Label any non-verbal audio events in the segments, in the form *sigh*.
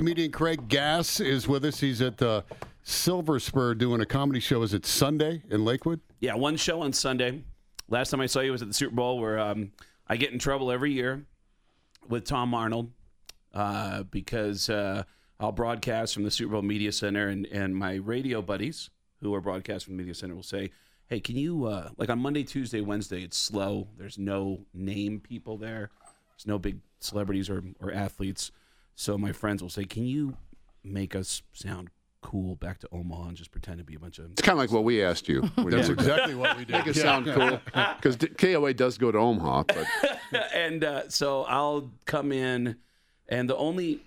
comedian Craig Gass is with us. He's at the Silver Spur doing a comedy show. Is it Sunday in Lakewood? Yeah, one show on Sunday. Last time I saw you was at the Super Bowl, where um, I get in trouble every year with Tom Arnold uh, because uh, I'll broadcast from the Super Bowl Media Center, and, and my radio buddies who are broadcast from the Media Center will say, "Hey, can you uh, like on Monday, Tuesday, Wednesday? It's slow. There's no name people there. There's no big celebrities or or athletes. So my friends will say, "Can you make us sound cool back to Omaha and just pretend to be a bunch of It's kind of like what we asked you. *laughs* That's you were- exactly what we did. Make it sound cool. *laughs* Because KOA does go to Omaha, but *laughs* and uh, so I'll come in, and the only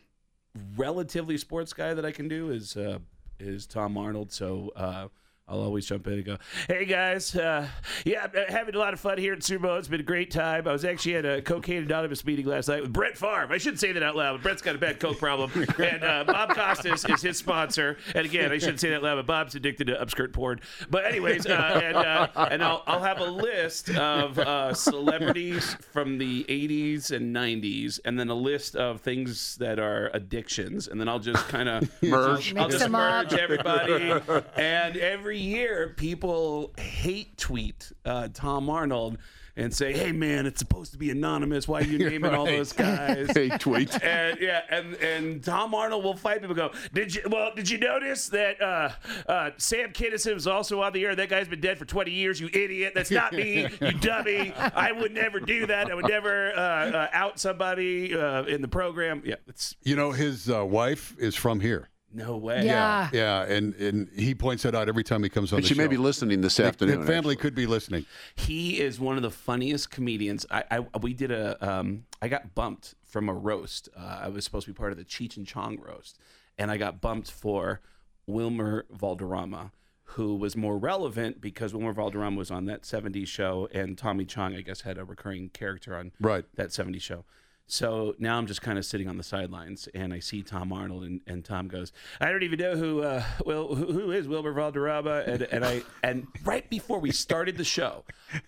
relatively sports guy that I can do is uh, is Tom Arnold. So uh, I'll always jump in and go, "Hey guys, uh, yeah, I'm having a lot of fun here at Super Bowl. It's been a great time. I was actually at a Cocaine Anonymous meeting last night with Brett Favre. I shouldn't say that out loud, but Brett's got a bad coke problem, *laughs* and uh, Bob Costas is his sponsor. And again, I shouldn't say that loud, but Bob's addicted to upskirt porn. But anyways, uh, *laughs* and uh, and I'll, I'll have a list of uh, celebrities from the 80s and 90s, and then a list of things that are addictions, and then I'll just kind of *laughs* merge. I'll just them up. merge everybody. and every year, people hate tweet uh, Tom Arnold and say, "Hey, man, it's supposed to be anonymous. Why are you *laughs* naming all those guys?" *laughs* Hey, tweet. *laughs* And yeah, and and Tom Arnold will fight people. Go, did you? Well, did you notice that uh, uh, Sam Kinison was also on the air? That guy's been dead for 20 years. You idiot! That's not me. You dummy! I would never do that. I would never uh, uh, out somebody uh, in the program. Yeah, it's You know, his uh, wife is from here. No way. Yeah. Yeah, and, and he points that out every time he comes on And the she show. may be listening this The- afternoon. The family actually. could be listening. He is one of the funniest comedians. I, I we did a um, I got bumped from a roast. Uh, I was supposed to be part of the Cheech and Chong roast, and I got bumped for Wilmer Valderrama, who was more relevant because Wilmer Valderrama was on that '70s show, and Tommy Chong, I guess, had a recurring character on Right. that '70s show. So now I'm just kind of sitting on the sidelines, and I see Tom Arnold, and, and Tom goes, "I don't even know who, uh, well, who, who is Wilbur Valderrama?" And, and I, and right before we started the show,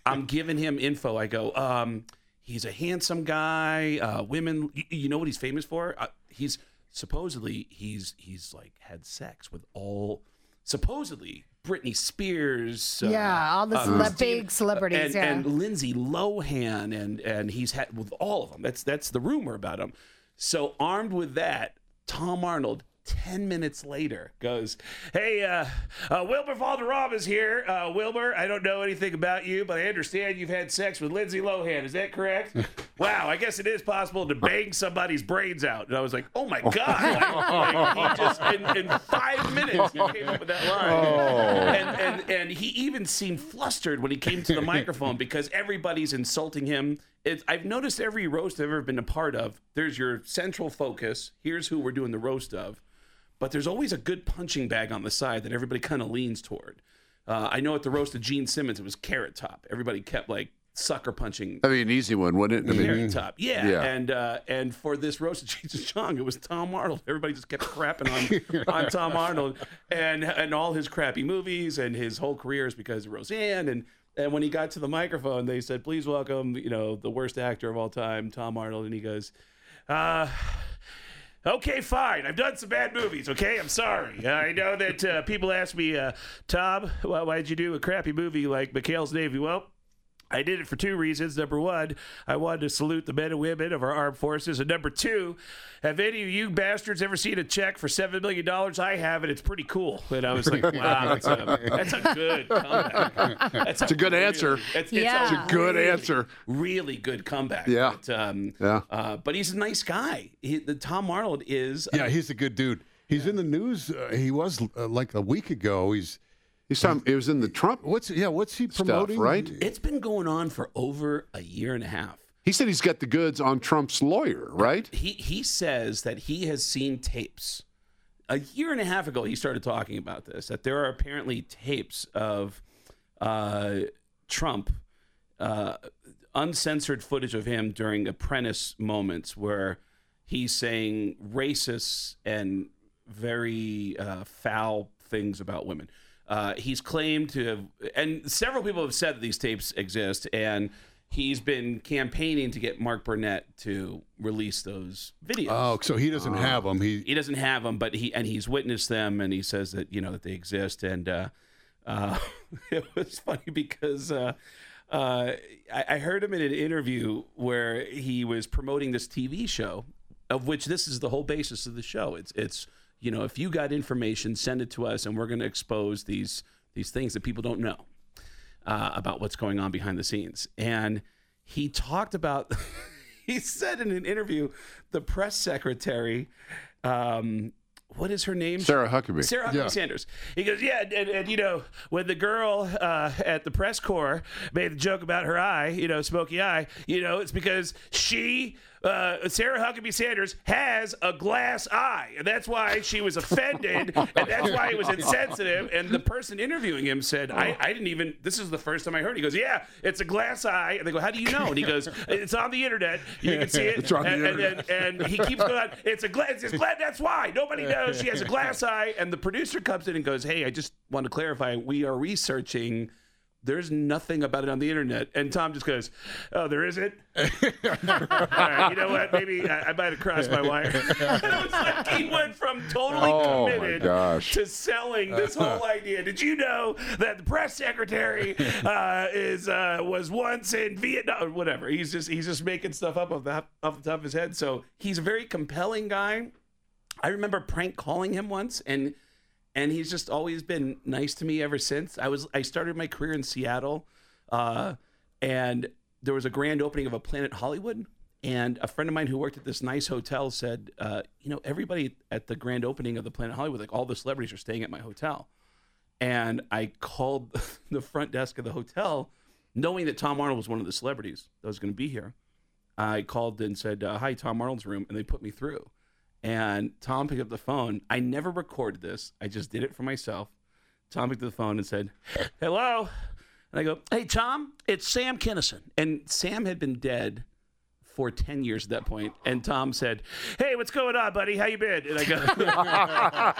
I'm giving him info. I go, um, "He's a handsome guy. Uh, women, you, you know what he's famous for? Uh, he's supposedly he's he's like had sex with all, supposedly Britney Spears. uh, Yeah, all the uh, cele- Christine- big celebrities. and, yeah. and Lindsay Lohan, and and he's had with all of them. That's that's the rumor about him. So armed with that, Tom Arnold. Ten minutes later, goes, "Hey, uh, uh, Wilbur Valderrama's here. Uh, Wilbur, I don't know anything about you, but I understand you've had sex with Lindsay Lohan. Is that correct? *laughs* wow, I guess it is possible to bang somebody's brains out." And I was like, "Oh my *laughs* god!" Like, like, he just in, in five minutes he came up with that line and, and and he even seemed flustered when he came to the *laughs* microphone because everybody's insulting him. It's, I've noticed every roast I've ever been a part of. There's your central focus. Here's who we're doing the roast of, but there's always a good punching bag on the side that everybody kind of leans toward. Uh, I know at the roast of Gene Simmons, it was Carrot Top. Everybody kept like sucker punching That'd be an easy one, wouldn't it? I mean, Carrot Top. Yeah. Yeah. And uh, and for this roast of *laughs* Jesus Chong, it was Tom Arnold. Everybody just kept crapping on *laughs* on Tom Arnold and and all his crappy movies and his whole career is because of Roseanne. And and when he got to the microphone, they said, "Please welcome, you know, the worst actor of all time, Tom Arnold." And he goes, uh. Okay, fine. I've done some bad movies. Okay, I'm sorry. I know that uh, people ask me, uh, Tom, why, why'd you do a crappy movie like McHale's Navy? Well, I did it for two reasons. Number one, I wanted to salute the men and women of our armed forces. And number two, have any of you bastards ever seen a check for $7 million? I have, and it's pretty cool. And I was like, wow, that's a, that's a good *laughs* comeback. That's It's a good answer. It's, Yeah. it's It's a a good really, answer. Really good comeback. Yeah. But, um, Yeah. Uh, but he's a nice guy. He, the Tom Arnold is. Yeah, he's a good dude. He's in the news. Uh, he was uh, like a week ago. He's he's some, it was in the Trump. what's yeah? What's he promoting? right? It's been going on for over a year and a half. He said he's got the goods on Trump's lawyer, right? he he says that he has seen tapes a year and a half ago he started talking about this that there are apparently tapes of uh, trump uh, uncensored footage of him during apprentice moments where he's saying racist and very uh, foul things about women uh, he's claimed to have and several people have said that these tapes exist and he's been campaigning to get Mark Burnett to release those videos. Oh, so he doesn't have them. He he doesn't have them, but he and he's witnessed them, and he says that you know that they exist. And uh, *laughs* uh, it was funny because uh, uh, I, I heard him in an interview where he was promoting this TV show, of which this is the whole basis of the show. It's it's you know if you got information, send it to us, and we're going to expose these these things that people don't know uh, about what's going on behind the scenes. And he talked about, *laughs* he said in an interview, the press secretary, um, what is her name? Sarah Huckabee. Sarah Huckabee Yeah. Sanders. He goes, yeah, and, and you know, when the girl uh, at the press corps made the joke about her eye, you know, smoky eye, you know, it's because she, uh, Sarah Huckabee Sanders, has a glass eye, and that's why she was offended, and that's why it was insensitive. And the person interviewing him said, I, I didn't even. This is the first time I heard. He goes, yeah, it's a glass eye, and they go, how do you know? And he goes, it's on the internet. You can see it. It's on and, and- internet. and, and he keeps going. It's a glass. It's glass. That's why nobody knows she has a glass eye. And the producer comes in and goes, "Hey, I just want to clarify. We are researching. There's nothing about it on the internet." And Tom just goes, "Oh, there isn't. *laughs* All right, you know what? Maybe I, I might have crossed my wire." *laughs* it was like he went from totally Oh, committed gosh. to selling this *laughs* whole idea. Did you know that the press secretary uh, is uh, was once in Vietnam or whatever? He's just he's just making stuff up off the off the top of his head. So he's a very compelling guy. I remember prank calling him once and and he's just always been nice to me ever since. I was I started my career in Seattle, uh, and there was a grand opening of a Planet Hollywood, and a friend of mine who worked at this nice hotel said, uh, you know, everybody at the grand opening of the Planet Hollywood, like all the celebrities, are staying at my hotel, and I called *laughs* the front desk of the hotel, knowing that Tom Arnold was one of the celebrities that was going to be here. I called and said, uh, "Hi, Tom Arnold's room," and they put me through. And Tom picked up the phone. I never recorded this. I just did it for myself. Tom picked up the phone and said, "Hello," and I go, "Hey, Tom, it's Sam Kinison." And Sam had been dead for 10 years at that point and tom said hey what's going on buddy how you been and i go *laughs*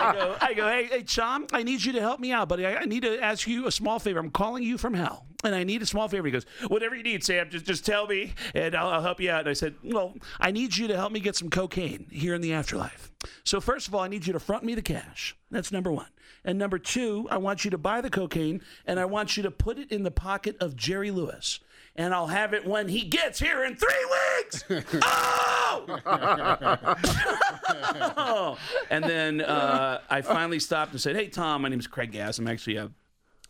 I go, I go, hey, hey, Tom, I need you to help me out, buddy. I, I need to ask you a small favor. I'm calling you from hell, and I need a small favor. He goes, whatever you need, Sam, just just tell me, and I'll, I'll help you out. And I said, well, I need you to help me get some cocaine here in the afterlife. So first of all, I need you to front me the cash. That's number one. And number two, I want you to buy the cocaine, and I want you to put it in the pocket of Jerry Lewis. And I'll have it when he gets here in three weeks. *laughs* oh! *laughs* And then uh, I finally stopped and said, "Hey, Tom, my name is Craig Gass. I'm actually a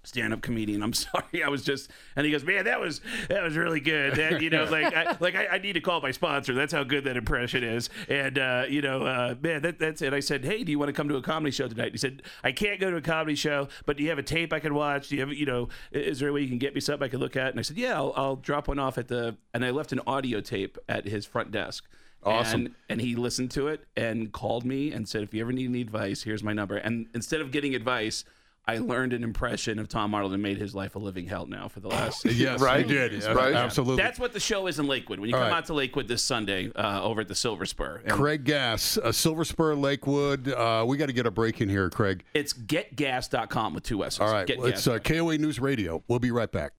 stand-up comedian. I'm *laughs* sorry, I was just." And he goes, "Man, that was that was really good. That, you know, like I, *laughs* like I, I need to call my sponsor. That's how good that impression is. And uh, you know, uh, man, that, that's it." I said, "Hey, do you want to come to a comedy show tonight?" He said, "I can't go to a comedy show, but do you have a tape I can watch? Do you have, you know, is there a way you can get me something I can look at?" And I said, "Yeah, I'll, I'll drop one off at the." And I left an audio tape at his front desk. Awesome. And, and he listened to it and called me and said, if you ever need any advice, here's my number. And instead of getting advice, I learned an impression of Tom Arnold and made his life a living hell now for the last. *laughs* yes, Right? he did. Yeah, Right. Absolutely. That's what the show is in Lakewood. When you come right. out to Lakewood this Sunday uh, over at the Silver Spur, And Craig Gass, uh, Silver Spur, Lakewood. Uh, we got to get a break in here, Craig. it's getgas.com with two S's. All right, Get it's Gas. uh, KOA News Radio. We'll be right back.